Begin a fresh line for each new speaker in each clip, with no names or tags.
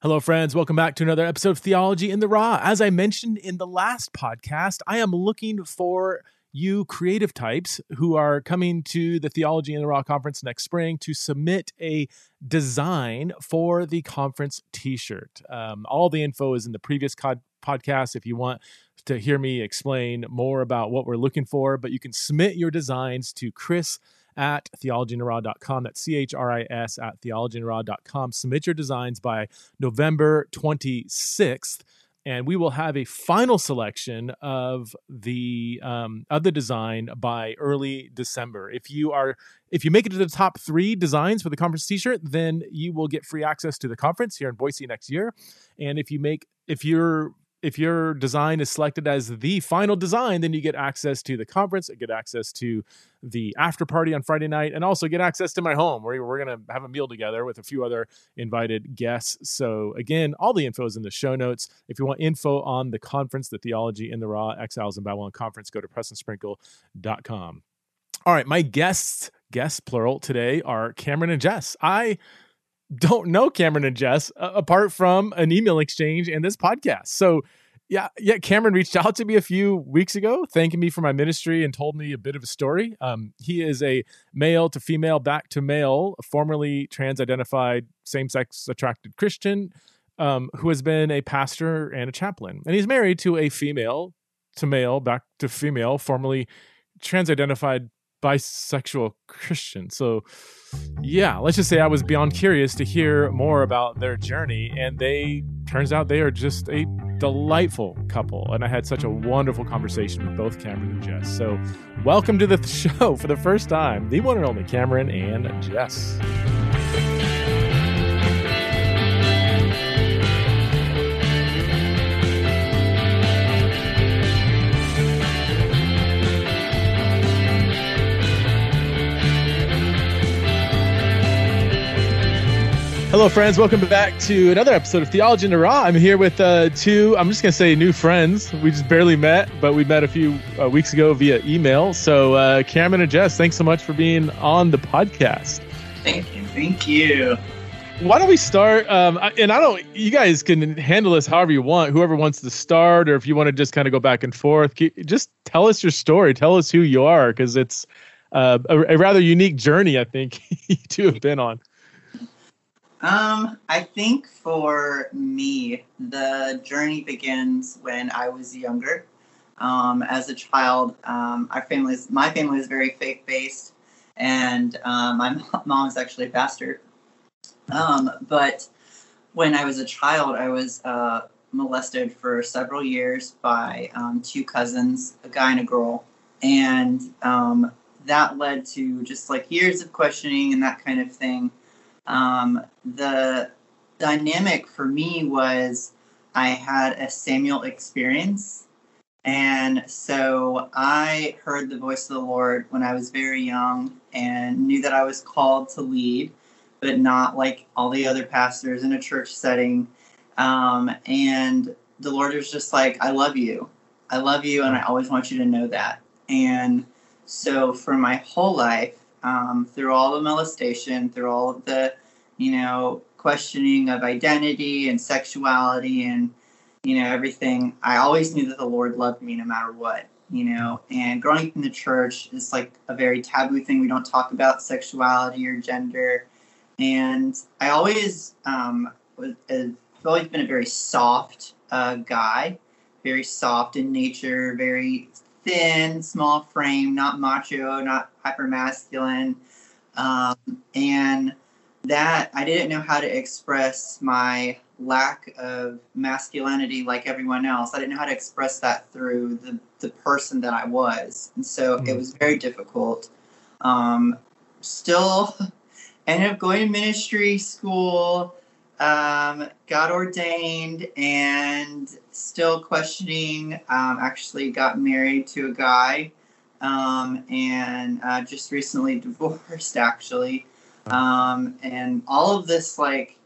Hello, friends. Welcome back to another episode of Theology in the Raw. As I mentioned in the last podcast, I am looking for you creative types who are coming to the Theology in the Raw conference next spring to submit a design for the conference t shirt. Um, all the info is in the previous co- podcast if you want to hear me explain more about what we're looking for, but you can submit your designs to Chris at theologyintheraw.com. That's C H R I S at theologyintheraw.com. Submit your designs by November 26th. And we will have a final selection of the um, of the design by early December. If you are if you make it to the top three designs for the conference T-shirt, then you will get free access to the conference here in Boise next year. And if you make if you're if your design is selected as the final design, then you get access to the conference, get access to the after party on Friday night, and also get access to my home where we're going to have a meal together with a few other invited guests. So, again, all the info is in the show notes. If you want info on the conference, the Theology in the Raw Exiles in Babylon conference, go to Prestonsprinkle.com. All right, my guests, guests plural today are Cameron and Jess. I don't know Cameron and Jess uh, apart from an email exchange and this podcast. So, yeah, yeah. Cameron reached out to me a few weeks ago, thanking me for my ministry and told me a bit of a story. Um, he is a male to female, back to male, formerly trans-identified, same-sex attracted Christian um, who has been a pastor and a chaplain, and he's married to a female to male, back to female, formerly trans-identified bisexual Christian. So, yeah, let's just say I was beyond curious to hear more about their journey, and they turns out they are just a delightful couple. And I had such a wonderful conversation with both Cameron and Jess. So, welcome to the show for the first time, the one and only Cameron and Jess. Hello, friends. Welcome back to another episode of Theology in the Raw. I'm here with uh, two, I'm just going to say new friends. We just barely met, but we met a few uh, weeks ago via email. So, uh, Cameron and Jess, thanks so much for being on the podcast.
Thank you. Thank you.
Why don't we start? Um, and I don't, you guys can handle this however you want, whoever wants to start, or if you want to just kind of go back and forth, just tell us your story. Tell us who you are, because it's uh, a, a rather unique journey, I think, you two have been on.
Um, I think for me, the journey begins when I was younger. Um, as a child, um, our family is, my family is very faith based, and um, my mom is actually a pastor. Um, but when I was a child, I was uh, molested for several years by um, two cousins, a guy and a girl, and um, that led to just like years of questioning and that kind of thing. Um, the dynamic for me was I had a Samuel experience. And so I heard the voice of the Lord when I was very young and knew that I was called to lead, but not like all the other pastors in a church setting. Um, and the Lord was just like, I love you. I love you, and I always want you to know that. And so for my whole life, um, through all the molestation, through all of the, you know, questioning of identity and sexuality and, you know, everything, I always knew that the Lord loved me no matter what, you know. And growing up in the church is like a very taboo thing. We don't talk about sexuality or gender. And I always, um, was, I've always been a very soft uh, guy, very soft in nature, very thin, small frame, not macho, not hyper masculine. Um, and that I didn't know how to express my lack of masculinity like everyone else. I didn't know how to express that through the, the person that I was. And so mm. it was very difficult. Um, still ended up going to ministry school, um, got ordained, and still questioning. Um, actually, got married to a guy um, and uh, just recently divorced, actually. Um, and all of this, like,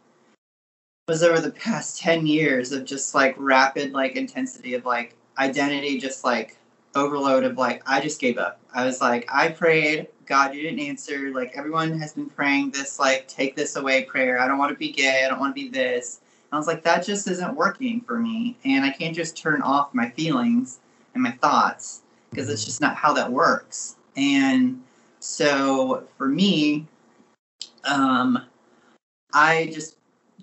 was over the past 10 years of just like rapid, like, intensity of like identity, just like overload of like, I just gave up. I was like, I prayed, God, you didn't answer. Like, everyone has been praying this, like, take this away prayer. I don't want to be gay. I don't want to be this. I was like, that just isn't working for me. And I can't just turn off my feelings and my thoughts because it's just not how that works. And so for me, um, I just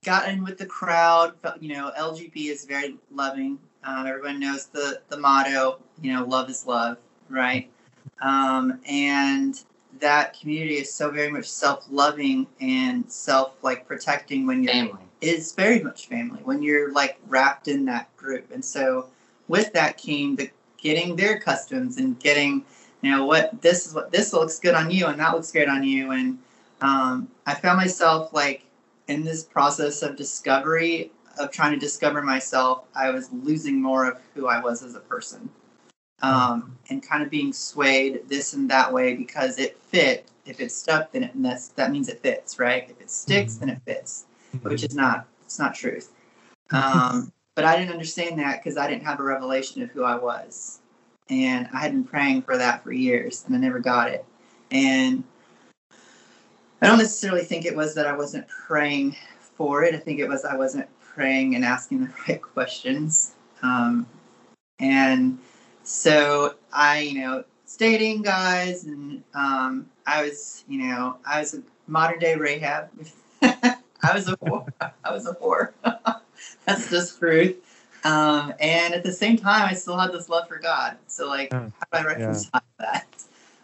got in with the crowd. You know, LGB is very loving. Um, everyone knows the the motto. You know, love is love, right? Um, and that community is so very much self-loving and self like protecting when you're
Family.
is very much family when you're like wrapped in that group and so with that came the getting their customs and getting you know what this is what this looks good on you and that looks great on you and um, i found myself like in this process of discovery of trying to discover myself i was losing more of who i was as a person. Um, and kind of being swayed this and that way because it fit if it's stuck then it, that's, that means it fits right? If it sticks then it fits which is not it's not truth. Um, but i didn't understand that because i didn't have a revelation of who i was. And i had been praying for that for years and i never got it. And i don't necessarily think it was that i wasn't praying for it. I think it was i wasn't praying and asking the right questions um, and so i you know dating guys and um, i was you know i was a modern day rahab I was a whore. I was a whore. That's just truth. Um, and at the same time, I still had this love for God. So, like, how do I reconcile that?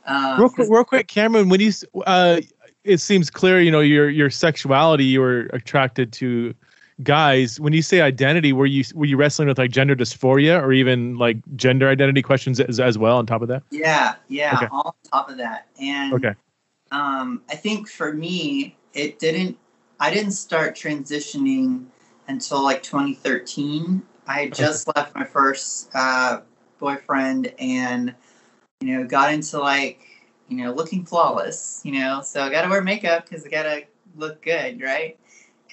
Um,
real quick, real quick, Cameron. When you, uh, it seems clear, you know, your your sexuality, you were attracted to guys. When you say identity, were you were you wrestling with like gender dysphoria or even like gender identity questions as, as well? On top of that,
yeah, yeah,
Okay.
all on top of that. And
okay,
um, I think for me, it didn't. I didn't start transitioning until like 2013. I had just left my first uh, boyfriend, and you know, got into like you know looking flawless. You know, so I got to wear makeup because I got to look good, right?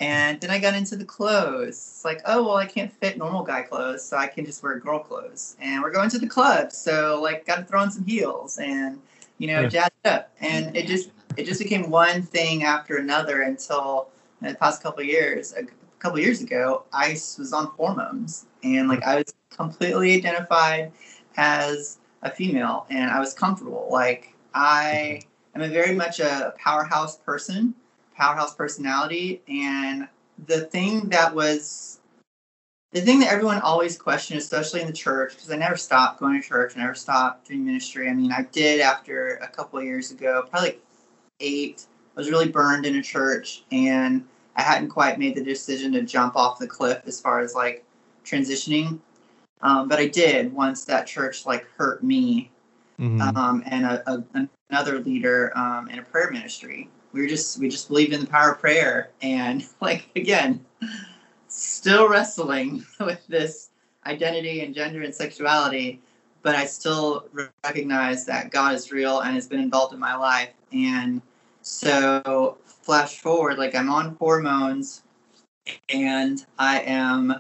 And then I got into the clothes. It's like, oh well, I can't fit normal guy clothes, so I can just wear girl clothes. And we're going to the club, so like, got to throw on some heels and you know,
Yeah.
jazz it up. And it just it just became one thing after another until in the past couple of years a couple of years ago i was on hormones and like i was completely identified as a female and i was comfortable like i am a very much a powerhouse person powerhouse personality and the thing that was the thing that everyone always questioned especially in the church because i never stopped going to church I never stopped doing ministry i mean i did after a couple of years ago probably like eight I was really burned in a church and I hadn't quite made the decision to jump off the cliff as far as like transitioning. Um, but I did once that church like hurt me
Mhm.
um, and a, a, another leader um, in a prayer ministry. We were just we just believed in the power of prayer and like again, still wrestling with this identity and gender and sexuality, but I still recognize that God is real and has been involved in my life. And so flash forward, like I'm on hormones and I am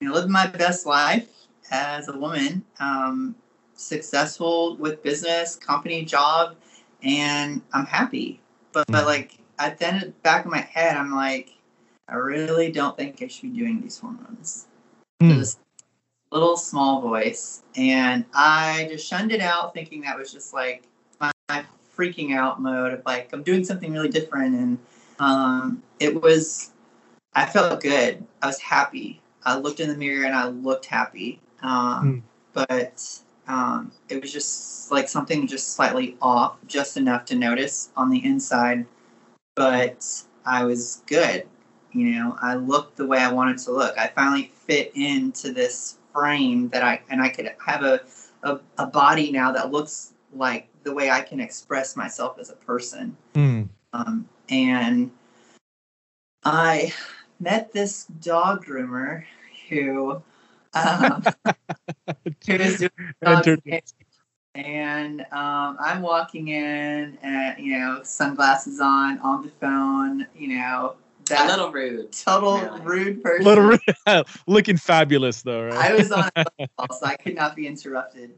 you know living my best life as a woman. Um, successful with business, company, job, and I'm happy. But, but
Mhm.
like at the end back of my head, I'm like, I really don't think I should be doing these hormones.
Hmm.
This little small voice, and I just shunned it out, thinking that was just like my, my freaking out mode of like I'm doing something really different, and um, it was. I felt good. I was happy. I looked in the mirror and I looked happy. Um, But um, it was just like something just slightly off, just enough to notice on the inside. But I was good. You know, I looked the way I wanted to look. I finally fit into this frame that I and I could have a a, a body now that looks like the way I can express myself as a person.
Hmm.
Um, and I met this dog groomer who um, who was doing dog and um, I'm walking in and you know sunglasses on on the phone you know
A
that
little rude.
total
really.
rude person
little rude, looking fabulous though, right?
I was on a call, so I could not be interrupted.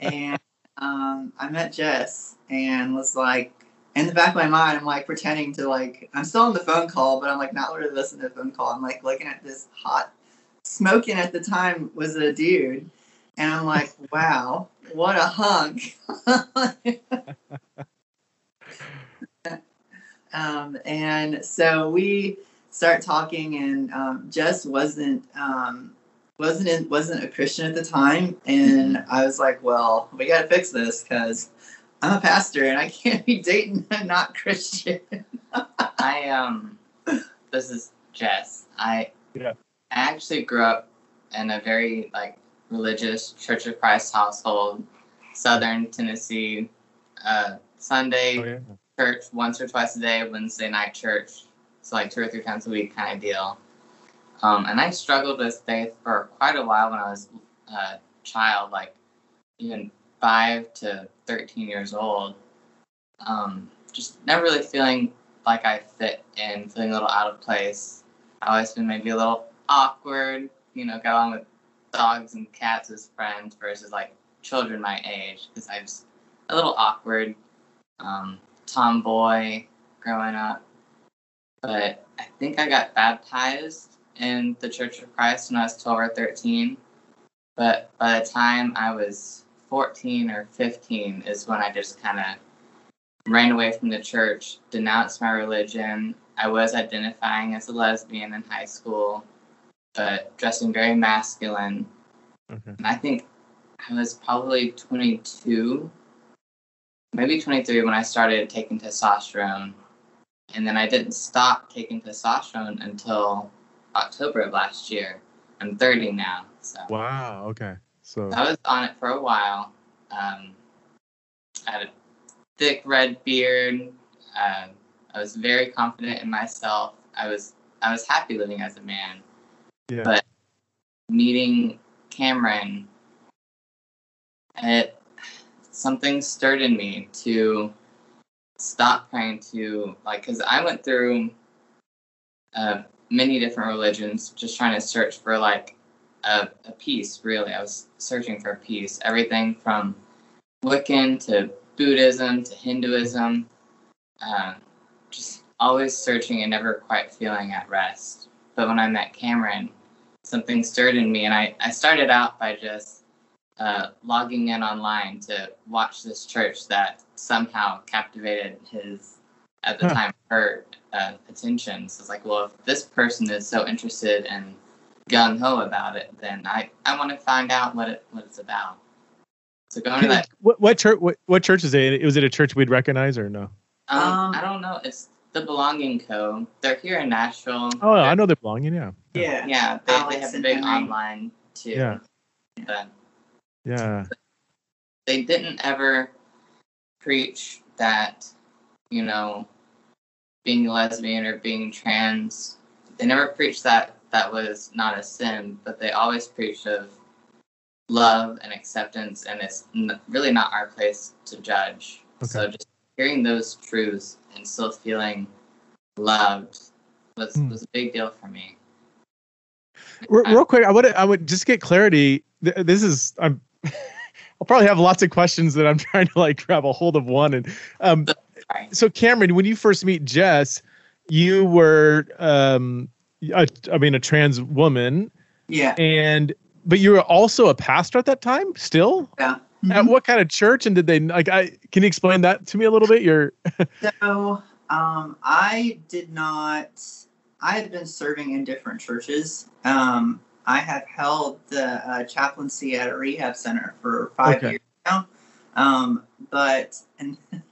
And um, I met Jess and was like, in the back of my mind, I'm like pretending to like I'm still on the phone call, but I'm like not really listening to the phone call. I'm like looking at this hot smoking at the time was a dude, and I'm like, wow, what a hunk. um, and so we start talking, and um, Jess wasn't um, wasn't in, wasn't a Christian at the time, and I was like, well, we got to fix this because I'm a pastor and I can't be dating a not Christian.
I um, this is Jess. I
Yeah.
I actually grew up in a very like religious Church of Christ household, Southern Tennessee. Uh, Sunday
Oh, yeah.
church once or twice a day, Wednesday night church, so like two or three times a week kind of deal. Um, and I struggled with faith for quite a while when I was a child, like even five to 13 years old. Um, just never really feeling like I fit in, feeling a little out of place. I always been maybe a little awkward, you know, got along with dogs and cats as friends versus like children my age because I was a little awkward, um, tomboy growing up. But I think I got baptized in the Church of Christ when I was 12 or 13. But by the time I was 14 or 15 is when I just kind of ran away from the church, denounced my religion. I was identifying as a lesbian in high school, but dressing very masculine.
Okay.
And I think I was probably 22, maybe 23 when I started taking testosterone. And then I didn't stop taking testosterone until October of last year. I'm 30 now, so
Wow. Okay. So
I was on it for a while. Um, I had a thick red beard. Uh, I was very confident in myself. I was I was happy living as a man.
Yeah.
but- Meeting Cameron, it something stirred in me to stop trying to like because I went through uh, many different religions, just trying to search for like a, a peace. Really, I was searching for peace. Everything from Wiccan to Buddhism to Hinduism, uh, just always searching and never quite feeling at rest. But when I met Cameron, something stirred in me, and I, I started out by just uh, logging in online to watch this church that somehow captivated his, at the
Huh.
time, her uh, attention. So it's like, well, if this person is so interested and gung ho about it, then I, I want to find out what it what it's about. So going to that,
what what church? What, what church is it? Was it a church we'd recognize or no?
um,
Um,
I don't know. It's the Belonging Co. They're here in Nashville.
Oh, I know they're belonging. Yeah.
Yeah.
Yeah, they, they have a big
Henry.
online too.
Yeah.
But
Yeah.
they didn't ever preach that, you know, being lesbian or being trans. They never preached that that was not a sin, but they always preached of love and acceptance, and it's n- really not our place to judge.
Okay.
So just hearing those truths and still feeling loved was
Hmm.
was a big deal for me.
Re-
I-
real quick, I would I would just get clarity. This is I'm. I'll probably have lots of questions that I'm trying to like grab a hold of one. And um, so Cameron, when you first meet Jess, you were um, a, I mean, a trans woman,
Yeah.
and but you were also a pastor at that time. Still,
Yeah.
At what kind of church? And did they like? I can you explain that to me a little bit? Your
So, um, I did not. I had been serving in different churches. Um, I have held the uh, chaplaincy at a rehab center for five
Okay.
years now. Um, but and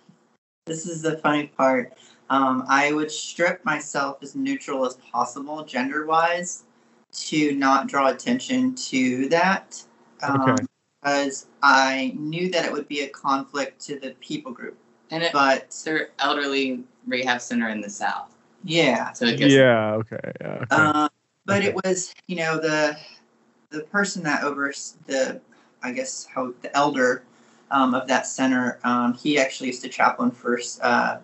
this is the funny part. Um, I would strip myself as neutral as possible, gender wise, to not draw attention to that. Um,
Okay.
Because I knew that it would be a conflict to the people group.
And it,
But
they're elderly rehab center in the south,
yeah,
so it gets
yeah. Okay. Yeah. Okay.
Um, but
Okay.
it was, you know, the the person that over the, I guess how the elder um, of that center. Um, he actually used to chaplain for uh,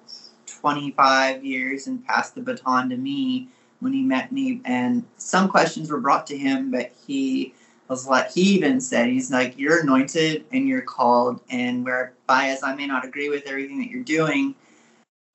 25 years and passed the baton to me when he met me. And some questions were brought to him, but he was like, he even said, he's like, you're anointed and you're called, and whereby as I may not agree with everything that you're doing.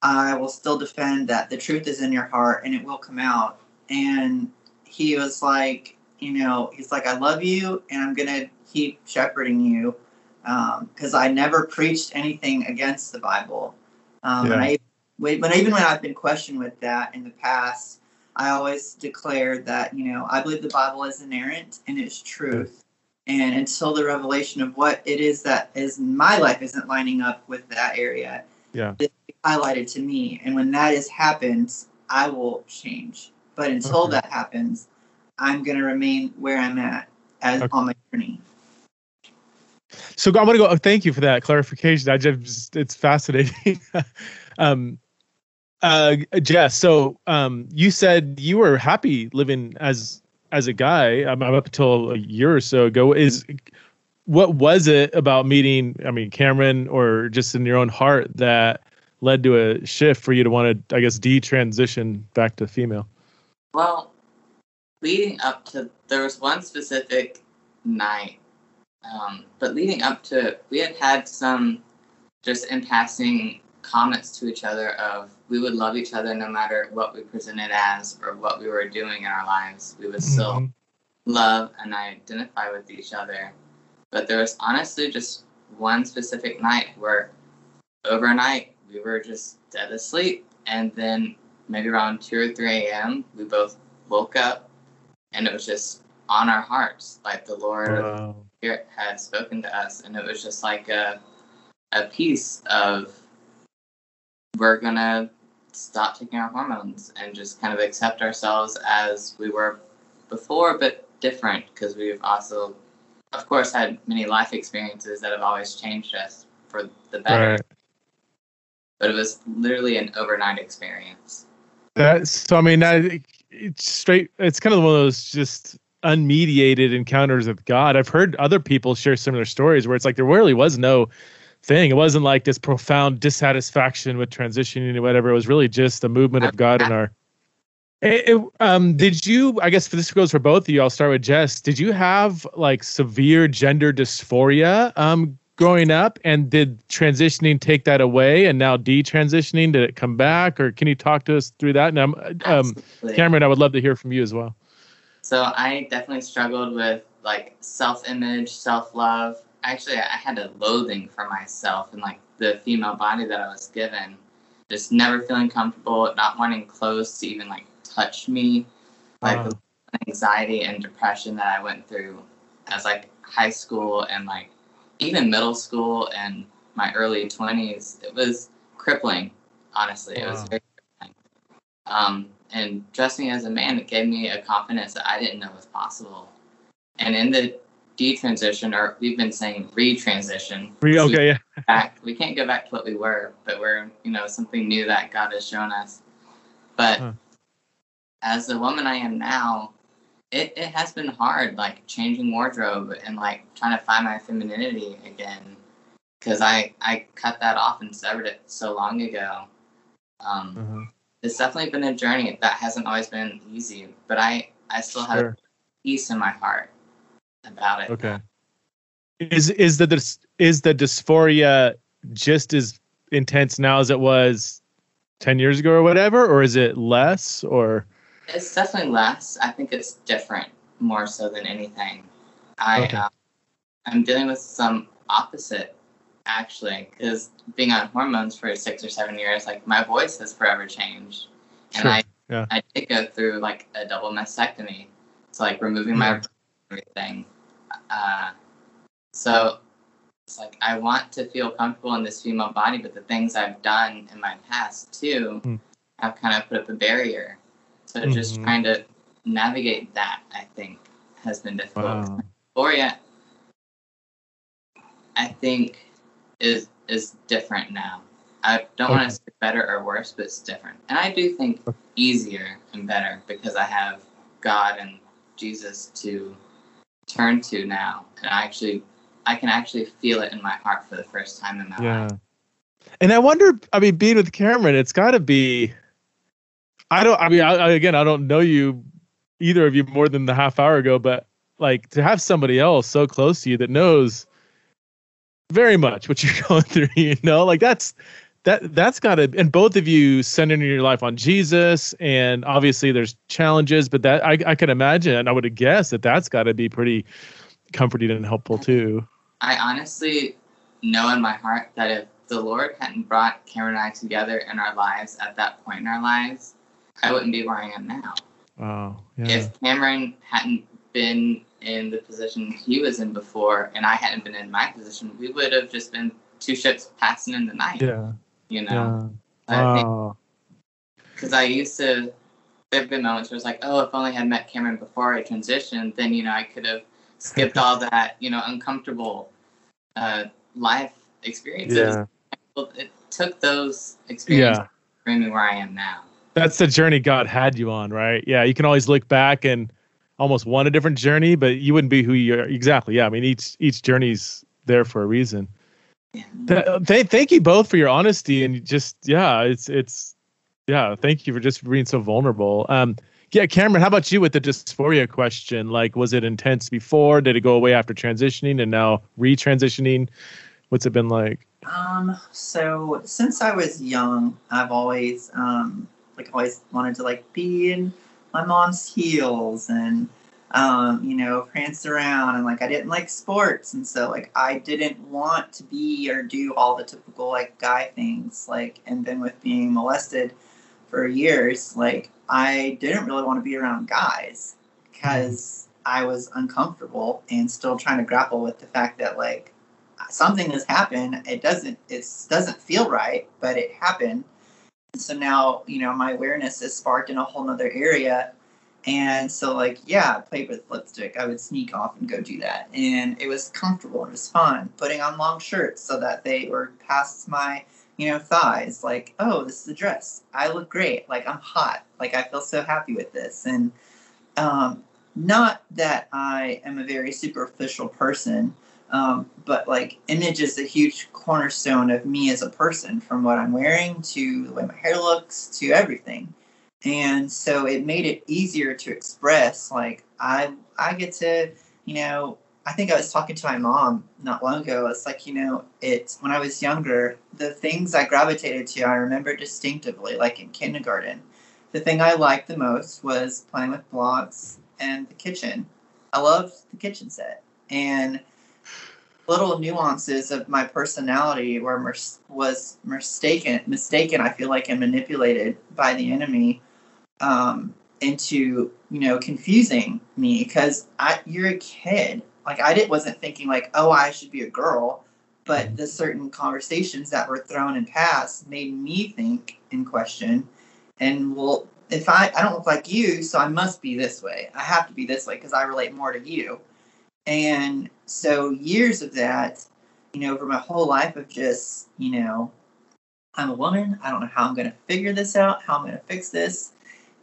I will still defend that the truth is in your heart and it will come out. And he was like, you know, he's like, I love you and I'm going to keep shepherding you because um, I never preached anything against the Bible. Um, yeah. And I, when, even when I've been questioned with that in the past, I always declared that, you know, I believe the Bible is inerrant and it's truth. And until the revelation of what it is that is in my life isn't lining up with that area,
yeah,
it's highlighted to me. And when that has happened, I will change. But until okay. that happens, I'm going to remain where I'm at as okay. on my journey.
So I want to go. Thank you for that clarification. I just it's fascinating. um, uh, Jess, so um, you said you were happy living as as a guy. I'm, I'm up until a year or so ago. Is what was it about meeting? I mean, Cameron, or just in your own heart that led to a shift for you to want to, I guess, detransition back to female?
Well, leading up to there was one specific night, um, but leading up to we had had some just in passing comments to each other of we would love each other no matter what we presented as or what we were doing in our lives. We would still mm-hmm. love and identify with each other. But there was honestly just one specific night where overnight we were just dead asleep. And then maybe around 2 or 3 a.m., we both woke up and it was just on our hearts. Like the Lord wow. Spirit had spoken to us. And it was just like a, a piece of we're going to stop taking our hormones and just kind of accept ourselves as we were before, but different because we've also, of course, had many life experiences that have always changed us for the better. Right. But it was literally an overnight experience.
That so I mean that it's straight. It's kind of one of those just unmediated encounters with God. I've heard other people share similar stories where it's like there really was no thing. It wasn't like this profound dissatisfaction with transitioning or whatever. It was really just the movement of God in our. It, it, um, did you? I guess this goes for both of you. I'll start with Jess. Did you have like severe gender dysphoria um, growing up, and did transitioning take that away? And now detransitioning, did it come back, or can you talk to us through that? And um, um, Cameron, I would love to hear from you as well.
So I definitely struggled with like self-image, self-love, actually I had a loathing for myself and like the female body that I was given. Just never feeling comfortable, not wanting clothes to even like touch me. Like uh. anxiety and depression that I went through as like high school and like even middle school and my early twenties, it was crippling, honestly. It was very crippling. Um, and dressing as a man, it gave me a confidence that I didn't know was possible. And in the detransition, or we've been saying retransition.
Re- okay, we
yeah. Back, we can't go back to what we were, but we're you know something new that God has shown us. But huh. as the woman I am now, it, it has been hard, like changing wardrobe and like trying to find my femininity again, because I I cut that off and severed it so long ago. Um, uh-huh. It's definitely been a journey that hasn't always been easy, but I I still have sure. peace in my heart about it.
Okay. Is is the is the dysphoria just as intense now as it was ten years ago or whatever, or is it less or?
It's definitely less. I think it's different more so than anything. I okay. uh, I'm dealing with some opposite actually because being on hormones for six or seven years, like my voice has forever changed, and sure. I yeah. I did go through like a double mastectomy, so like removing my everything. Uh, so it's like I want to feel comfortable in this female body, but the things I've done in my past too mm. have kind of put up a barrier. So mm-hmm. just trying to navigate that, I think, has been difficult. Wow. Dysphoria, I think, is is different now. I don't okay. want to say better or worse, but it's different. And I do think easier and better because I have God and Jesus to turn to now, and I actually I can actually feel it in my heart for the first time in my yeah. life.
And I wonder, I mean, being with Cameron, it's got to be. I don't. I mean, I, again, I don't know you, either of you, more than the half hour ago, but like to have somebody else so close to you that knows very much what you're going through, you know, like that's that that's got to and both of you centering your life on jesus and obviously there's challenges but that i, I can imagine and i would have guessed that that's got to be pretty comforting and helpful too
I honestly know in my heart that if the Lord hadn't brought Cameron and I together in our lives at that point in our lives, I wouldn't be where I am now.
wow yeah
If Cameron hadn't been in the position he was in before and I hadn't been in my position, we would have just been two ships passing in the night.
yeah
You know?
yeah wow
because I used to. There have been moments where it's like, oh, if only I had met Cameron before I transitioned, then you know I could have skipped all that, you know, uncomfortable uh, life experiences.
yeah
Well, it took those experiences
yeah
to bring me where I am now.
that's the journey god had you on right yeah you can always look back and almost want a different journey but you wouldn't be who you are exactly yeah i mean each each journey's there for a reason Th- th- thank you both for your honesty and just yeah it's it's yeah thank you for just being so vulnerable. Um yeah cameron how about you with the dysphoria question? Like was it intense before? Did it go away after transitioning and now retransitioning? What's it been like?
Um, so since I was young, I've always um like always wanted to like be in my mom's heels and um, you know, prance around and like I didn't like sports and so like I didn't want to be or do all the typical like guy things like and then with being molested for years, like I didn't really want to be around guys because I was uncomfortable and still trying to grapple with the fact that like something has happened. It doesn't it doesn't feel right, but it happened. So now, you know, my awareness is sparked in a whole nother area. And so like, yeah, I played with lipstick. I would sneak off and go do that. And it was comfortable. It was fun. Putting on long shirts so that they were past my, you know, thighs. Like, oh, this is a dress. I look great. Like I'm hot. Like I feel so happy with this. And um not that I am a very superficial person, um, but like image is a huge cornerstone of me as a person from what i'm wearing to the way my hair looks to everything and so it made it easier to express like i i get to you know i think i was talking to my mom not long ago. It's like you know it's when i was younger the things i gravitated to i remember distinctively like in kindergarten. The thing i liked the most was playing with blocks and the kitchen. I loved the kitchen set. And little nuances of my personality were mis- was mistaken mistaken i feel like and manipulated by the enemy um, into you know confusing me because i you're a kid like i didn't wasn't thinking like oh i should be a girl but the certain conversations that were thrown and passed made me think and question and well if i i don't look like you so i must be this way i have to be this way because i relate more to you and so years of that, you know, over my whole life of just, you know, I'm a woman. I don't know how I'm going to figure this out, how I'm going to fix this.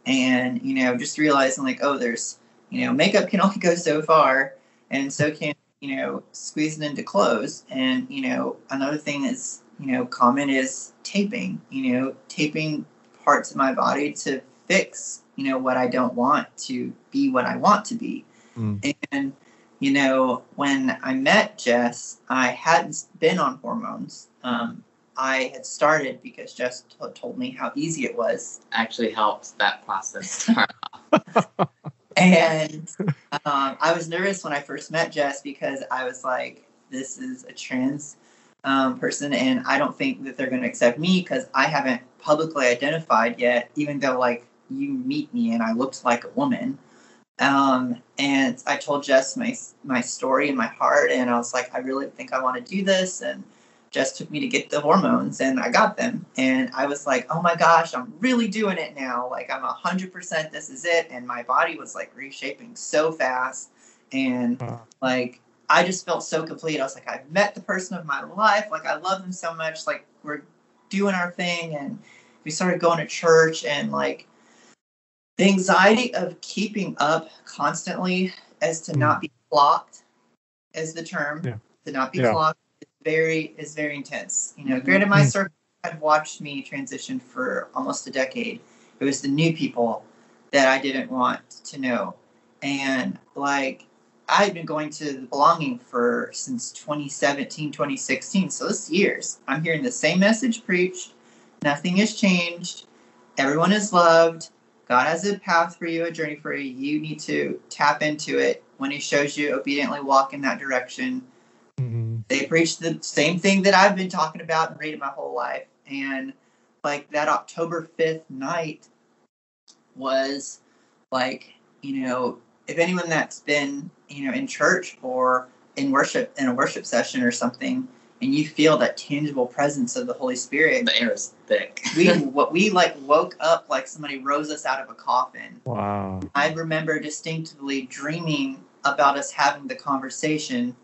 And, you know, just realizing like, oh, there's, you know, makeup can only go so far. And so can, you know, squeezing into clothes. And, you know, another thing is, you know, common is taping, you know, taping parts of my body to fix, you know, what I don't want to be what I want to be.
Mm.
And, you know, when I met Jess, I hadn't been on hormones. Um, I had started because Jess t- told me how easy it was.
Actually helped that process start.
And um, I was nervous when I first met Jess because I was like, this is a trans um, person, and I don't think that they're going to accept me because I haven't publicly identified yet, even though, like, you meet me and I looked like a woman. Um, and I told Jess my my story and my heart, and I was like, I really think I want to do this. And Jess took me to get the hormones, and I got them. And I was like, oh my gosh, I'm really doing it now. Like I'm a hundred percent, this is it. And my body was like reshaping so fast, and like I just felt so complete. I was like, I've met the person of my life. Like I love them so much. Like we're doing our thing, and we started going to church, and like the anxiety of keeping up constantly as to not hmm. be clocked is the term
Yeah.
to not be
Yeah.
clocked very is very intense you know granted my
Mhm.
circle had watched me transition for almost a decade it was the new people that i didn't want to know and like i've been going to the belonging for since 2017 2016 so this years i'm hearing the same message preached Nothing has changed. Everyone is loved. God has a path for you, a journey for you. You need to tap into it. When He shows you, obediently walk in that direction. They preach the same thing that I've been talking about and reading my whole life. And like that October 5th night was like, you know, if anyone that's been, you know, in church or in worship, in a worship session or something, and you feel that tangible presence of the Holy Spirit,
The air is thick.
we what we like woke up like somebody rose us out of a coffin.
Wow.
I remember distinctively dreaming about us having the conversation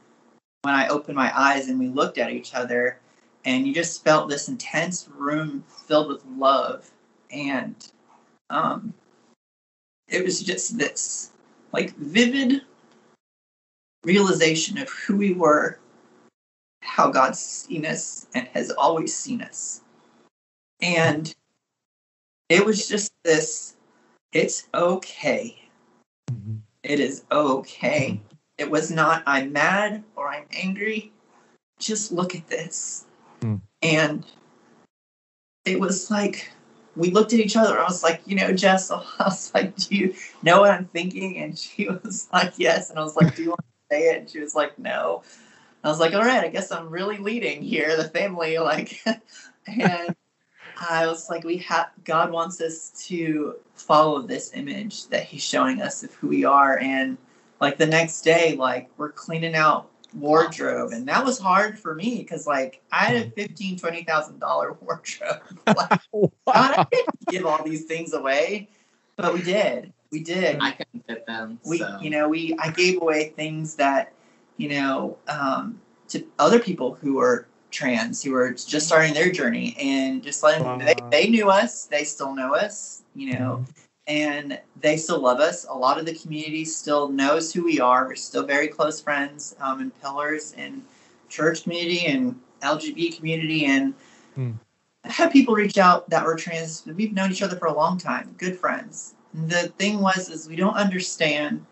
when I opened my eyes and we looked at each other, and you just felt this intense room filled with love, and um, it was just this like vivid realization of who we were, how God's seen us and has always seen us, and it was just this. It's okay
Mhm.
it is okay. It was not, I'm mad I'm angry. Just look at this.
Hmm.
And it was like, we looked at each other. I was like, you know, Jess, I was like, do you know what I'm thinking? And she was like, yes. And I was like, do you want to say it? And she was like, no. I was like, all right, I guess I'm really leading here, the family. Like, and I was like, we have God wants us to follow this image that He's showing us of who we are. And like the next day, like we're cleaning out wardrobe, and that was hard for me because like I had a fifteen, twenty thousand dollar wardrobe. like, God, I
Wow.
didn't give all these things away, but we did. We did
I couldn't fit them.
we
so.
you know we i gave away things that you know um, to other people who are trans who are just starting their journey and just letting them they, they knew us they still know us you know and they still love us a lot of the community still knows who we are we're still very close friends um, and pillars in church community and LGBT community and
Hmm.
I had people reach out that were trans we've known each other for a long time good friends the thing was is we don't understand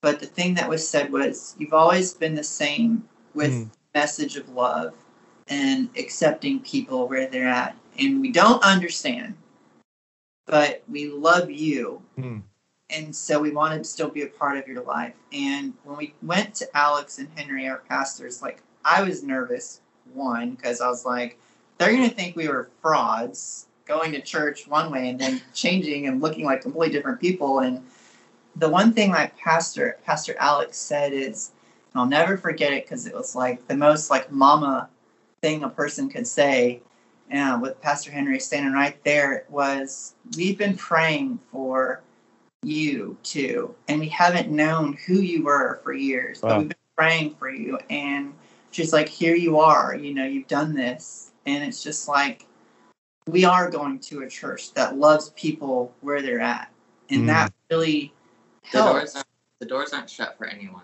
but the thing that was said was you've always been the same with
Mm.
message of love and accepting people where they're at and we don't understand but we love you.
Mm.
and so we wanted to still be a part of your life. And when we went to alex and henry our pastors like i was nervous one because i was like they're going to think we were frauds going to church one way and then changing and looking like completely different people. And the one thing my pastor pastor alex said is and i'll never forget it because it was like the most like mama thing a person could say uh, with pastor henry standing right there was we've been praying for you too and we haven't known who you were for years but we've been praying for you and she's like here you are you know you've done this and it's just like we are going to a church that loves people where they're at and
Mm.
that really helps.
the doors aren't the doors aren't shut for anyone.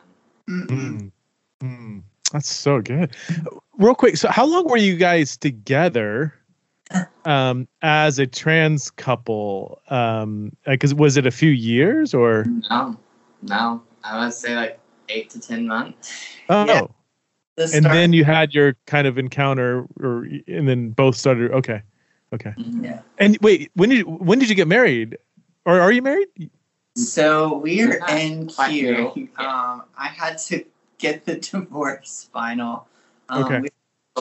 Mm-mm.
Mm. That's so good. Real quick, so how long were you guys together um, as a trans couple? Um, because was it a few years or?
No, no. I would say like eight to ten months.
Oh,
Yeah. The
and then you had your kind of encounter, or and then both started. Okay, okay.
Mhm.
yeah
And wait, when did when did you get married? Or are you married?
So we're
We're
in
quite
queue. Um, I had to get the divorce final. Um,
Okay.
we-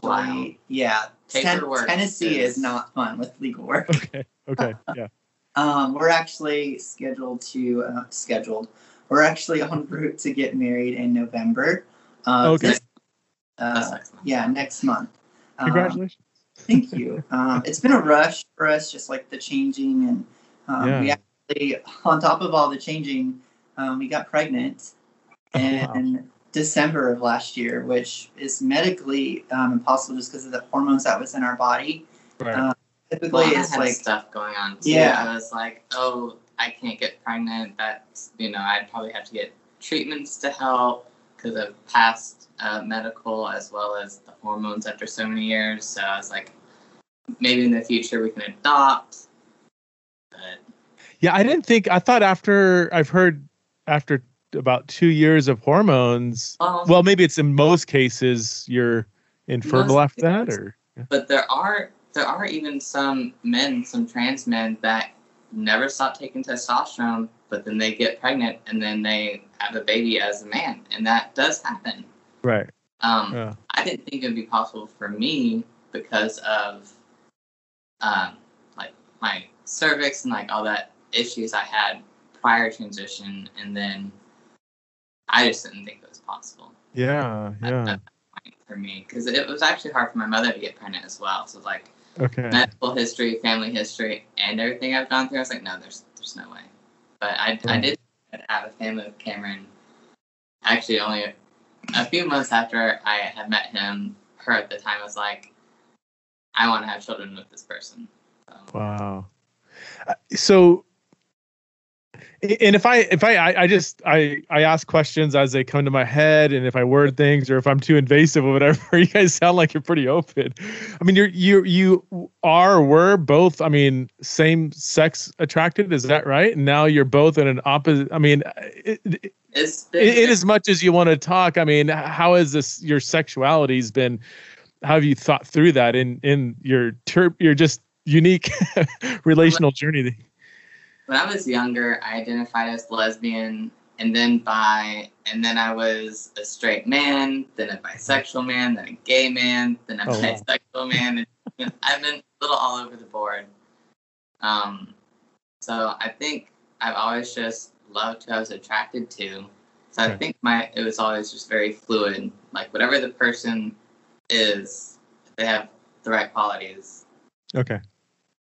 Wow.
Yeah. Ten- Tennessee is
is-
not fun with legal work.
Okay, okay, yeah.
Um, we're actually scheduled to uh, scheduled. We're actually en route to get married in November. Uh,
Okay.
this- uh,
excellent.
yeah, next month. Um,
Congratulations.
Thank you. Um, it's been a rush for us, just like the changing, and um, we actually, on top of all the changing, um, we got pregnant
Oh, wow.
In December of last year, which is medically um, impossible just because of the hormones that was in our body.
Right.
uh, Typically,
Well,
it's like
stuff going on too.
Yeah.
I was like, oh, I can't get pregnant. That's you know, I'd probably have to get treatments to help because of past uh, medical as well as the hormones after so many years. So I was like, maybe in the future we can adopt. But
Yeah, I didn't think. I thought after I've heard after about two years of hormones.
well,
Well, maybe it's in most cases you're infertile after that, or
but there are there are even some men, some trans men that never stop taking testosterone, but then they get pregnant and then they have a baby as a man, and that does happen.
Right.
Um,
Yeah.
I didn't think it would be possible for me because of um, like my cervix and like all that issues I had prior transition, and then I just didn't think it was possible
Yeah.
at
Yeah.
point for me because it was actually hard for my mother to get pregnant as well. So like
Okay.
medical history, family history, and everything I've gone through, I was like, no, there's there's no way. But I, I did have a family with Cameron. Actually, only a, a few months after I had met him, her at the time was like, I want to have children with this person. So,
Wow. Uh, So, and if I if I I I just I I ask questions as they come to my head, and if I word things or if I'm too invasive or whatever, you guys sound like you're pretty open. I mean, you're you you are or were both. I mean, same sex attracted. Is that right? And now you're both in an opposite. I mean, it, it, in as much as you want to talk. I mean, how has this your sexuality's been? How have you thought through that in in your ter- your just unique relational journey?
When I was younger, I identified as lesbian and then bi, and then I was a straight man, then a bisexual man, then a gay man, then a
Oh, wow.
bisexual man. And I've been a little all over the board. Um, so I think I've always just loved who I was attracted to. So I think my it was always just very fluid. Like whatever the person is, they have the right qualities.
Okay.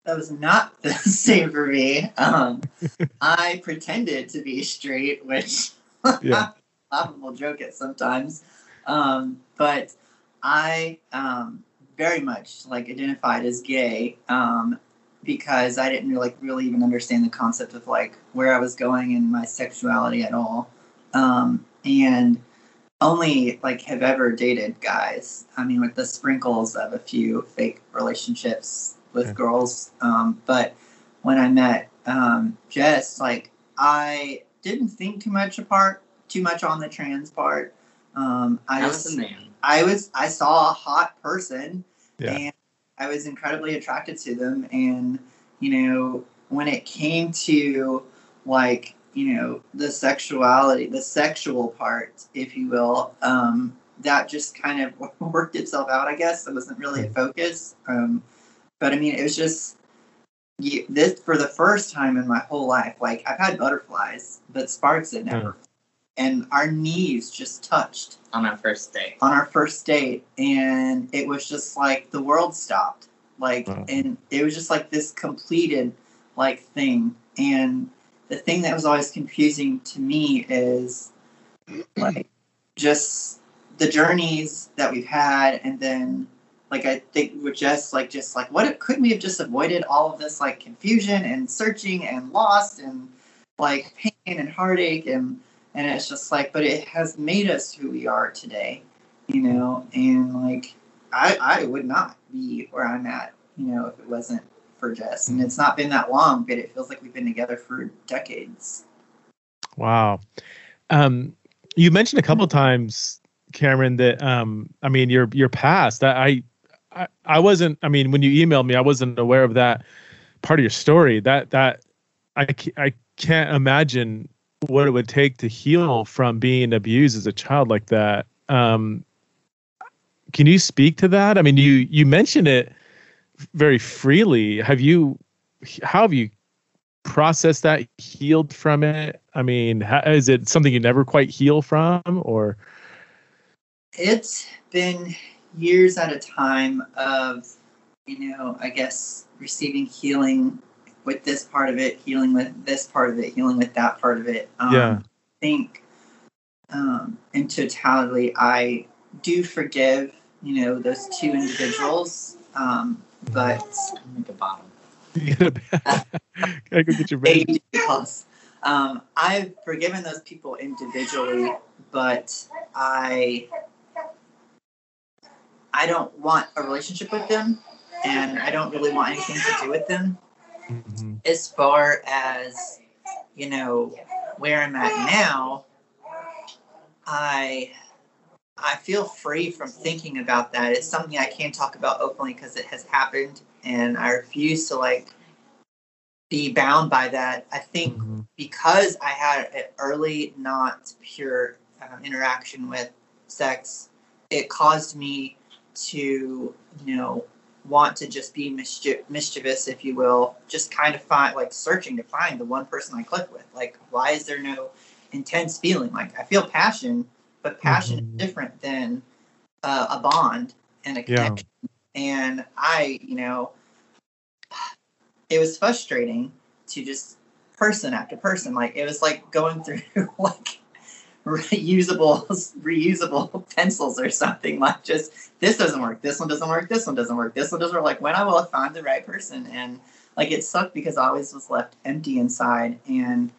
That was not the same for me. Um, I pretended to be straight, which
Yeah.
laughable joke at sometimes. Um, but I um, very much like identified as gay um, because I didn't like really even understand the concept of like where I was going in my sexuality at all, um, and only like have ever dated guys. I mean, with the sprinkles of a few fake relationships with
Okay.
girls, um, but when I met um, Jess, like I didn't think too much apart, too much on the trans part. Um, I
I was a man.
I was, I saw a hot person,
Yeah.
and I was incredibly attracted to them. And you know, when it came to like you know the sexuality, the sexual part, if you will, um, that just kind of worked itself out. I guess it wasn't really a focus. Um, but I mean, it was just you, this for the first time in my whole life. Like I've had butterflies, but sparks had never. And our knees just touched
on our first date.
on our first date, and it was just like the world stopped. Like,
Wow.
and it was just like this completed like thing. And the thing that was always confusing to me is like just the journeys that we've had, and then like I think we're just like just like what if, couldn't we have just avoided all of this like confusion and searching and lost and like pain and heartache and and it's just like but it has made us who we are today you know and like i i would not be where i'm at you know if it wasn't for jess and it's not been that long but it feels like we've been together for decades
Wow. Um, you mentioned a couple times, Cameron, that um, I mean, your your past. I, I I wasn't. I mean, when you emailed me, I wasn't aware of that part of your story. That that I I can't imagine what it would take to heal from being abused as a child like that. Um, can you speak to that? I mean, you you mention it very freely. Have you? How have you processed that, healed from it? I mean, ha- is it something you never quite heal from, or?
it's been years at a time of you know i guess receiving healing with this part of it healing with this part of it healing with that part of it um,
Yeah.
I think um, in totality i do forgive you know those two individuals um, but
the bottom.
Gotta gotta go get your.
Plus, um, I've forgiven those people individually, but I I don't want a relationship with them, and I don't really want anything to do with them.
Mhm.
As far as you know, where I'm at now, I I feel free from thinking about that. It's something I can't talk about openly because it has happened, and I refuse to like be bound by that. I think mm-hmm. because I had an early, not pure um, interaction with sex, it caused me to, you know, want to just be mischief- mischievous, if you will, just kind of find like searching to find the one person I click with. Like, why is there no intense feeling? Like, I feel passion, but passion mm-hmm. is different than uh, a bond and a connection. Yeah. And I, you know, it was frustrating to just person after person. Like, it was like going through like reusable reusable pencils or something. Like just this doesn't work this one doesn't work this one doesn't work this one doesn't work. Like when i will find the right person and like it sucked because i always was left empty inside. And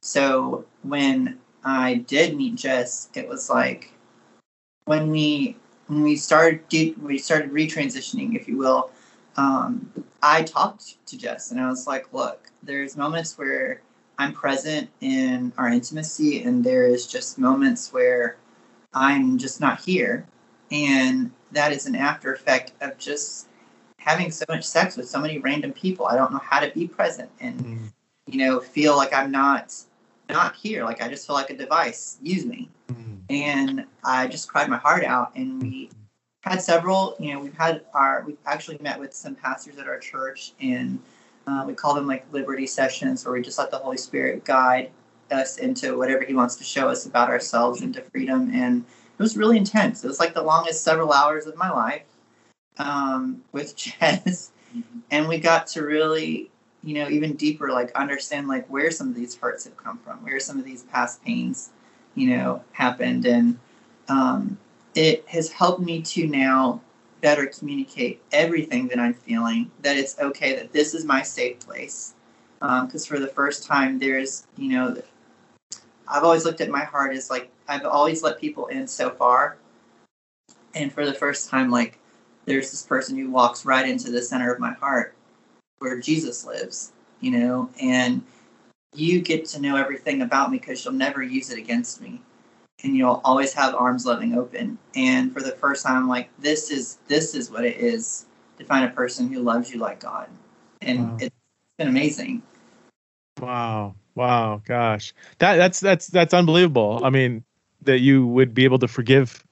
so when i did meet jess it was like when we when we started we started retransitioning if you will um, i talked to jess and i was like look there's moments where I'm present in our intimacy, and there is just moments where I'm just not here. And that is an after effect of just having so much sex with so many random people. I don't know how to be present and, mm. you know, feel like I'm not not here. Like I just feel like a device. Use me. Mm. And I just cried my heart out. And we had several, you know, we've had our, we've actually met with some pastors at our church and uh, we call them like liberty sessions, where we just let the Holy Spirit guide us into whatever He wants to show us about ourselves into freedom. And it was really intense. It was like the longest several hours of my life um, with Jess. And we got to really, you know, even deeper, like understand like where some of these hurts have come from, where some of these past pains, you know, happened. And um, it has helped me to now better communicate everything that I'm feeling, that it's okay, that this is my safe place. Because um, for the first time, there's, you know, I've always looked at my heart as like, I've always let people in so far. And for the first time, like, there's this person who walks right into the center of my heart where Jesus lives, you know, and you get to know everything about me because you'll never use it against me and you'll always have arms loving open. And for the first time, like, this is this is what it is to find a person who loves you like God, and wow. it's been amazing.
Wow, wow, gosh, that that's that's that's unbelievable. I mean, that you would be able to forgive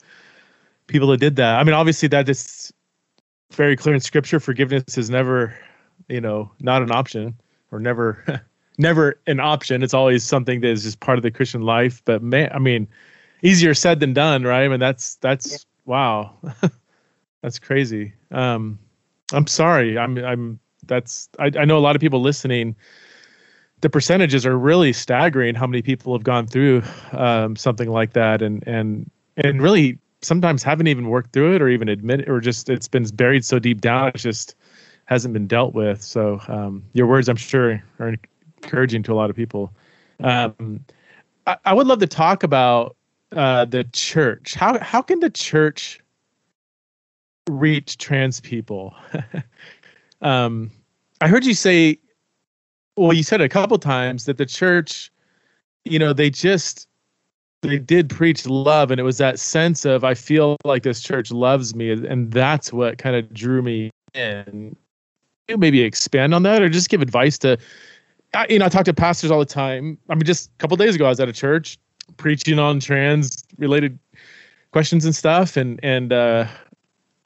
people that did that. I mean, obviously that is very clear in Scripture. Forgiveness is never, you know, not an option or never. never an option it's always something that is just part of the christian life but man i mean easier said than done, right? I mean, that's that's yeah. wow, that's crazy. Um, I'm sorry. I'm I'm that's I, I know a lot of people listening. The percentages are really staggering. How many people have gone through um, something like that, and and and really sometimes haven't even worked through it, or even admit, it, or just it's been buried so deep down, it just hasn't been dealt with. So um, your words, I'm sure, are encouraging to a lot of people. Um, I, I would love to talk about uh, the church. How how can the church reach trans people? um, I heard you say, well, you said a couple times that the church, you know, they just they did preach love, and it was that sense of I feel like this church loves me, and that's what kind of drew me in. You maybe expand on that, or just give advice to. I, you know, I talk to pastors all the time. I mean, just a couple days ago, I was at a church preaching on trans related questions and stuff. And and uh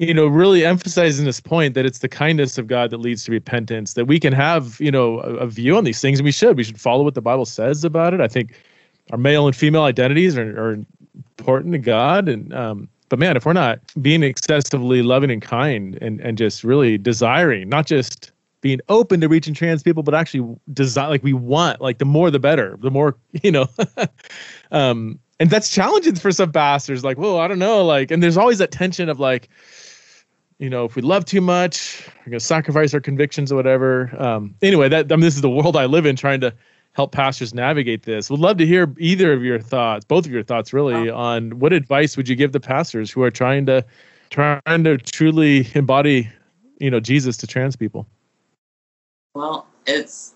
you know really emphasizing this point that it's the kindness of god that leads to repentance that we can have you know a, a, view on these things and we should. We should follow what the bible says about it. I think our male and female identities are, are important to god. And um but man if we're not being excessively loving and kind and and just really desiring not just being open to reaching trans people, but actually design like we want like the more the better, the more you know. um, and that's challenging for some pastors. Like, well, I don't know, like, and there's always that tension of like, you know, if we love too much, we're gonna sacrifice our convictions or whatever. Um, anyway, that I mean, this is the world I live in, trying to help pastors navigate this. Would love to hear either of your thoughts, both of your thoughts, really, wow. on what advice would you give the pastors who are trying to trying to truly embody, you know, Jesus to trans people.
Well, it's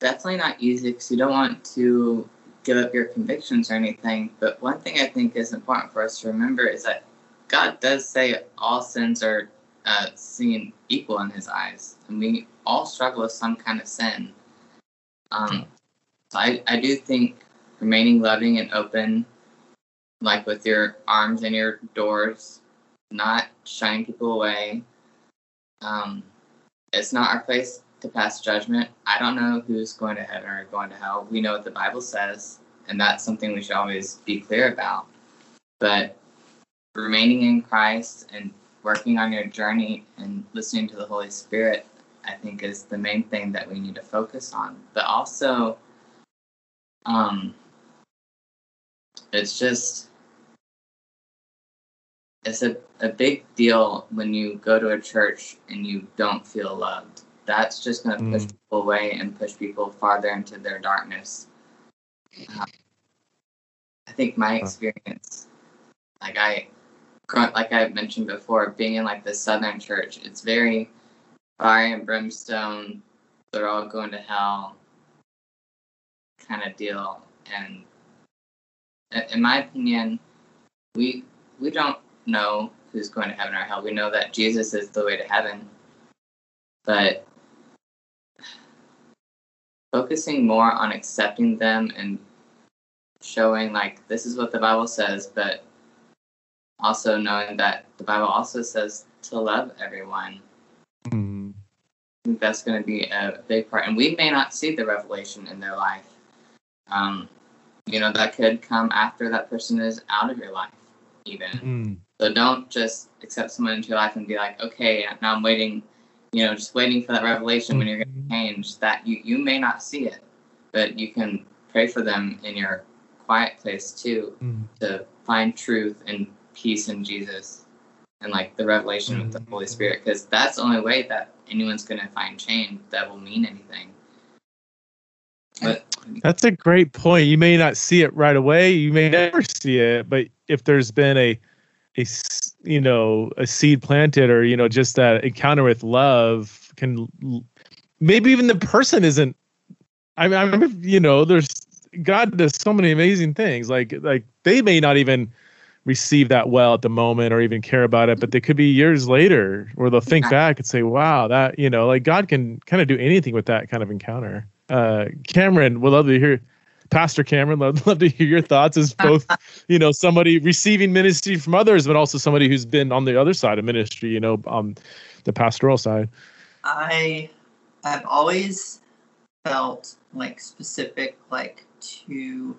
definitely not easy because you don't want to give up your convictions or anything. But one thing I think is important for us to remember is that God does say all sins are uh, seen equal in His eyes, and we all struggle with some kind of sin. Um, so I, I do think remaining loving and open, like with your arms and your doors, not shying people away. Um, it's not our place to pass judgment. I don't know who's going to heaven or going to hell. We know what the Bible says, and that's something we should always be clear about. But remaining in Christ and working on your journey and listening to the Holy Spirit, I think, is the main thing that we need to focus on. But also, um, it's just it's a, a big deal when you go to a church and you don't feel loved. That's just going to push
Mm.
people away and push people farther into their darkness. Uh, I think my experience, like I, like I mentioned before, being in like the Southern church, it's very fire and brimstone. They're all going to hell, kind of deal. And in my opinion, we we don't know who's going to heaven or hell. We know that Jesus is the way to heaven, but focusing more on accepting them and showing like this is what the Bible says, but also knowing that the Bible also says to love everyone.
Mm.
I think that's going to be a big part, and we may not see the revelation in their life. Um, you know, that could come after that person is out of your life, even.
Mm.
So don't just accept someone into your life and be like, okay, now I'm waiting, you know, just waiting for that revelation when you're change. That you you may not see it, but you can pray for them in your quiet place too
Mm.
to find truth and peace in Jesus and like the revelation of the Holy
Mhm.
Spirit, because that's the only way that anyone's going to find change that will mean anything. But
That's a great point. You may not see it right away. You may never see it, but if there's been a a you know, a seed planted, or you know, just that encounter with love, can maybe even the person isn't. I mean, I remember, you know, there's God does so many amazing things. Like, like they may not even receive that well at the moment or even care about it, but they could be years later where they'll think
Yeah.
back and say, "Wow, that you know, like God can kind of do anything with that kind of encounter." uh, Cameron, would love to hear, Pastor Cameron, love, love to hear your thoughts as both, you know, somebody receiving ministry from others, but also somebody who's been on the other side of ministry, you know, um, the pastoral side.
I I've always felt like specific like to you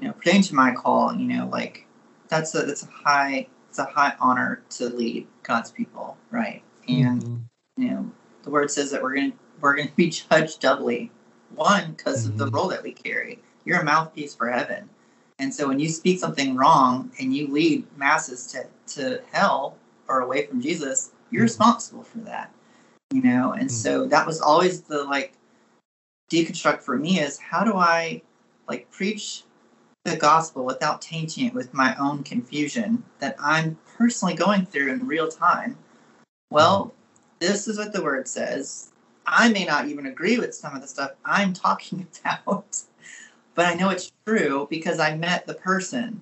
know pertaining to my call, you know, like that's a that's a high it's a high honor to lead God's people, right? And
Mhm.
you know, the word says that we're gonna we're gonna be judged doubly. One, because of the
Mhm.
role that we carry. You're a mouthpiece for heaven. And so when you speak something wrong and you lead masses to, to hell or away from Jesus, you're
Mhm.
responsible for that. You know, and
Mhm.
so that was always the like deconstruct for me is how do I like preach the gospel without tainting it with my own confusion that I'm personally going through in real time? Well, this is what the word says. I may not even agree with some of the stuff I'm talking about, but I know it's true because I met the person.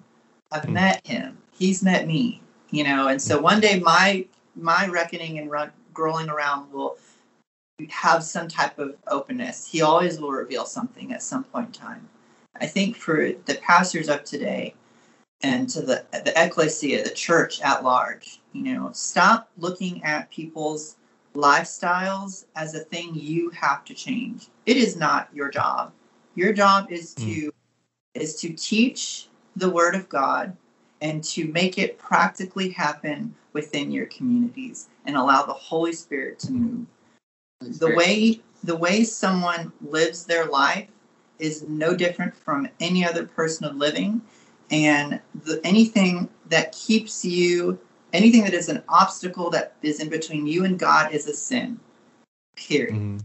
I've
Mm.
met him. He's met me. You know, and so one day my my reckoning and run, growing around will have some type of openness. He always will reveal something at some point in time. I think for the pastors of today and to the the ecclesia, the church at large, you know, stop looking at people's lifestyles as a thing you have to change. It is not your job. Your job is hmm. to is to teach the word of God and to make it practically happen within your communities and allow the Holy Spirit to move. The way the way someone lives their life is no different from any other person of living. And the, anything that keeps you anything that is an obstacle that is in between you and god is a sin. Period.
Mhm.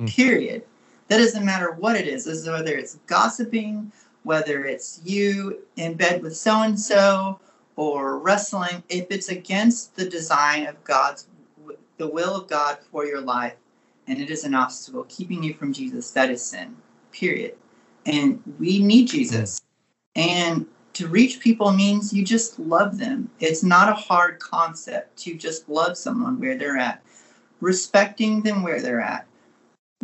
Mm.
period. That doesn't matter what it is is whether it's gossiping whether it's you in bed with so and so or wrestling if it's against the design of god's the will of god for your life and it is an obstacle keeping you from Jesus, that is sin. Period. and we need Jesus. And to reach people means you just love them. It's not a hard concept to just love someone where they're at, respecting them where they're at.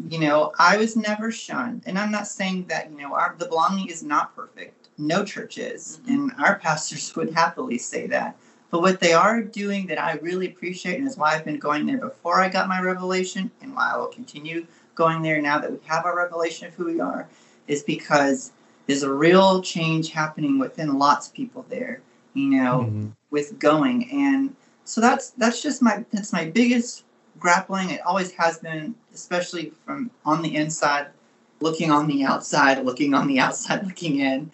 You know, I was never shunned, and I'm not saying that you know our the belonging is not perfect. No church is,
Mhm.
and our pastors would happily say that. But what they are doing that I really appreciate, and is why I've been going there before I got my revelation, and why I will continue going there now that we have our revelation of who we are, is because there's a real change happening within lots of people there. You know,
Mhm.
with going and so that's that's just my that's my biggest grappling it always has been especially from on the inside looking on the outside looking on the outside looking in.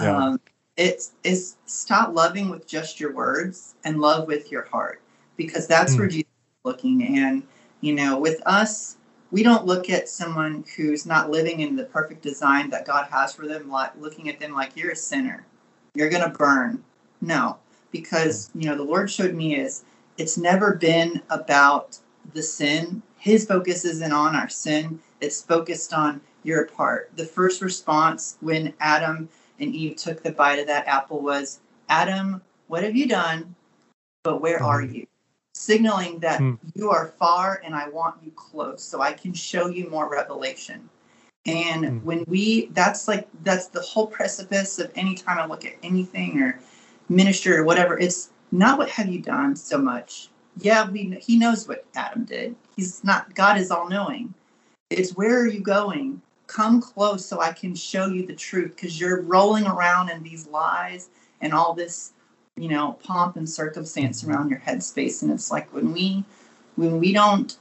Yeah.
um, it's is stop loving with just your words and love with your heart because that's
Mm.
where jesus is looking. And you know with us we don't look at someone who's not living in the perfect design that god has for them like looking at them like you're a sinner. You're gonna burn. No because you know the lord showed me is it's never been about the sin his focus isn't on our sin it's focused on your part. The first response when adam and eve took the bite of that apple was adam what have you done? But where are you? Signaling that
Hmm.
you are far and i want you close so i can show you more revelation. And
Hmm.
when we that's like that's the whole precipice of any time i look at anything or minister or whatever it's not what have you done so much yeah we he knows what adam did. He's not god is all knowing it's where are you going? Come close so i can show you the truth because you're rolling around in these lies and all this you know pomp and circumstance mm-hmm. around your headspace. And it's like when we when we don't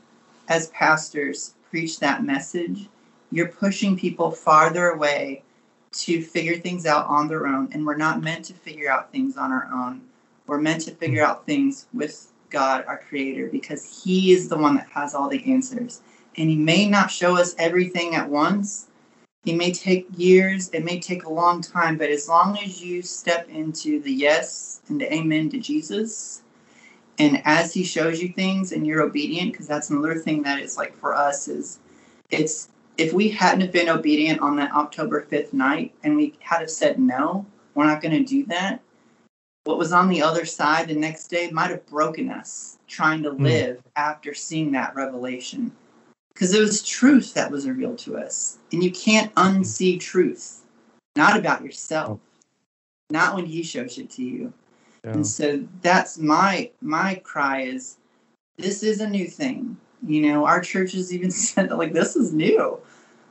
as pastors preach that message you're pushing people farther away to figure things out on their own. And we're not meant to figure out things on our own. We're meant to figure mm-hmm. out things with god our creator because he is the one that has all the answers. And he may not show us everything at once. He may take years. It may take a long time. But as long as you step into the yes and the amen to jesus and as he shows you things and you're obedient because that's another thing that is like for us is it's if we hadn't have been obedient on that october 5th night and we had have said no we're not going to do that what was on the other side the next day might have broken us trying to
Hmm.
live after seeing that revelation. Because it was truth that was revealed to us. And you can't unsee truth. Not about yourself. Not when he shows it to you.
Yeah.
and so that's my my cry is this is a new thing. You know our church has even said that like this is new.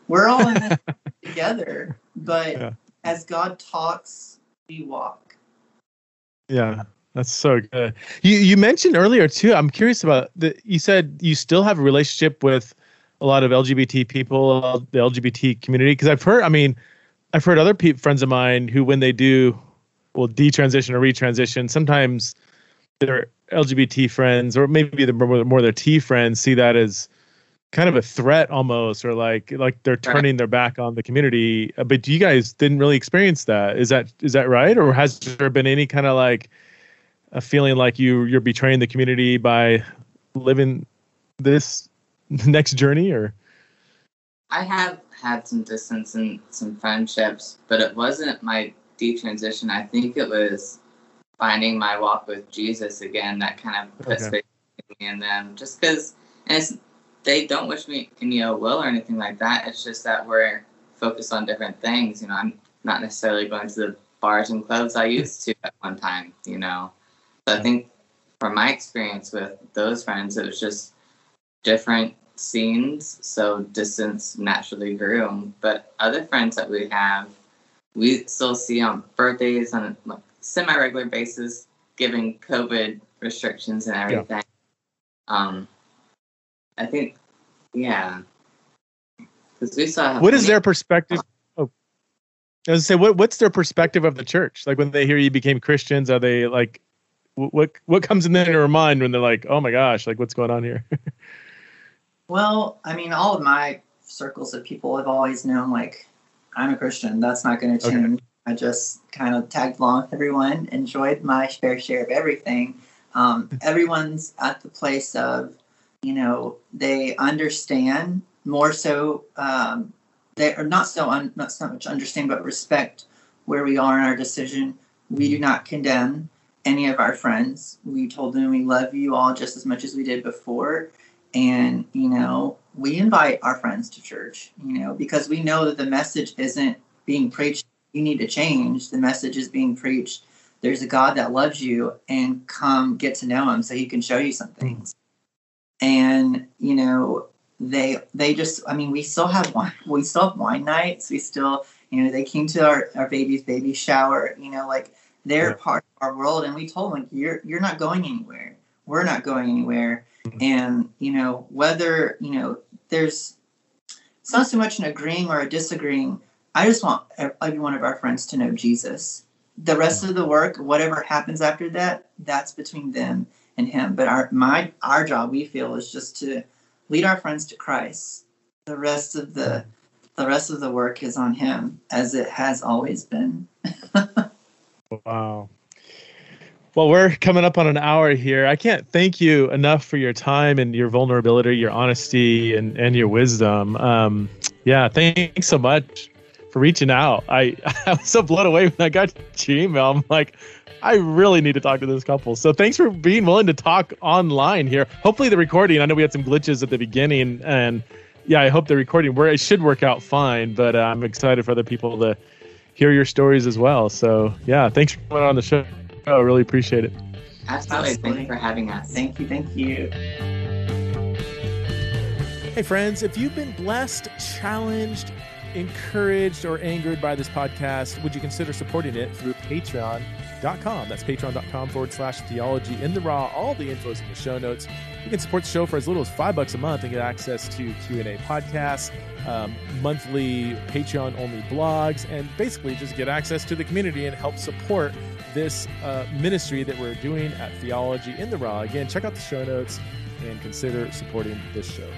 We're all in this together. But
Yeah.
as god talks we walk
Yeah, that's so good. You you mentioned earlier too. I'm curious about the. You said you still have a relationship with a lot of LGBT people, the LGBT community. Because I've heard. I mean, I've heard other pe- friends of mine who, when they do, well, detransition or retransition, sometimes their LGBT friends or maybe the more, more their T friends see that as kind of a threat almost or like like they're turning their back on the community Uh, but you guys didn't really experience that is that is that right or has there been any kind of like a feeling like you you're betraying the community by living this next journey or
I have had some distance and some friendships, but it wasn't my detransition. I think it was finding my walk with Jesus again that kind of put
Okay.
space between me and them. Just because, and it's they don't wish me any ill will or anything like that. It's just that we're focused on different things. You know, I'm not necessarily going to the bars and clubs I used to at one time. You know, so I think from my experience with those friends, it was just different scenes, so distance naturally grew. But other friends that we have, we still see on birthdays on a like, semi-regular basis, given COVID restrictions and everything. Yeah. Um, I think, yeah, because we saw.
what is their perspective oh I was say what what's their perspective of the church like when they hear you became christians are they like what what comes in their mind when they're like oh my gosh like what's going on here
Well, I mean, all of my circles of people have always known, like, I'm a Christian. That's not going to
Okay.
change. I just kind of tagged along with everyone, enjoyed my fair share of everything. Um, everyone's at the place of, you know, they understand more so um, they are not so un, not so much understand, but respect where we are in our decision. We do not condemn any of our friends. We told them we love you all just as much as we did before. And, you know, we invite our friends to church, you know, because we know that the message isn't being preached, you need to change. The message is being preached. There's a God that loves you and come get to know him so he can show you some things. And, you know, they they just I mean, we still have wine we still have wine nights. We still, you know, they came to our, our baby's baby shower, you know, like they're yeah. part of our world. And we told them like you're you're not going anywhere. We're not going anywhere. Mm-hmm. and you know whether you know there's it's not so much an agreeing or a disagreeing. I just want every one of our friends to know jesus. The rest of the work whatever happens after that that's between them and him but our my our job we feel is just to lead our friends to christ the rest of the the rest of the work is on him as it has always been
Wow. Well, we're coming up on an hour here. I can't thank you enough for your time and your vulnerability, your honesty, and, and your wisdom. Um, yeah, thanks so much for reaching out. I, I was so blown away when I got your email. I'm like, I really need to talk to this couple. So thanks for being willing to talk online here. Hopefully, the recording, I know we had some glitches at the beginning, and yeah, I hope the recording where it should work out fine, but uh, I'm excited for other people to hear your stories as well. So yeah, thanks for coming on the show. I really appreciate it.
Absolutely. Absolutely. Thank you for having us.
Thank you. Thank you.
Hey, friends, if you've been blessed, challenged, encouraged, or angered by this podcast, would you consider supporting it through patreon.com? That's patreon.com forward slash theology in the raw. All the info is in the show notes. You can support the show for as little as five bucks a month and get access to Q&A podcasts, um, monthly Patreon only blogs, and basically just get access to the community and help support this uh, ministry that we're doing at Theology in the Raw. Again, check out the show notes and consider supporting this show.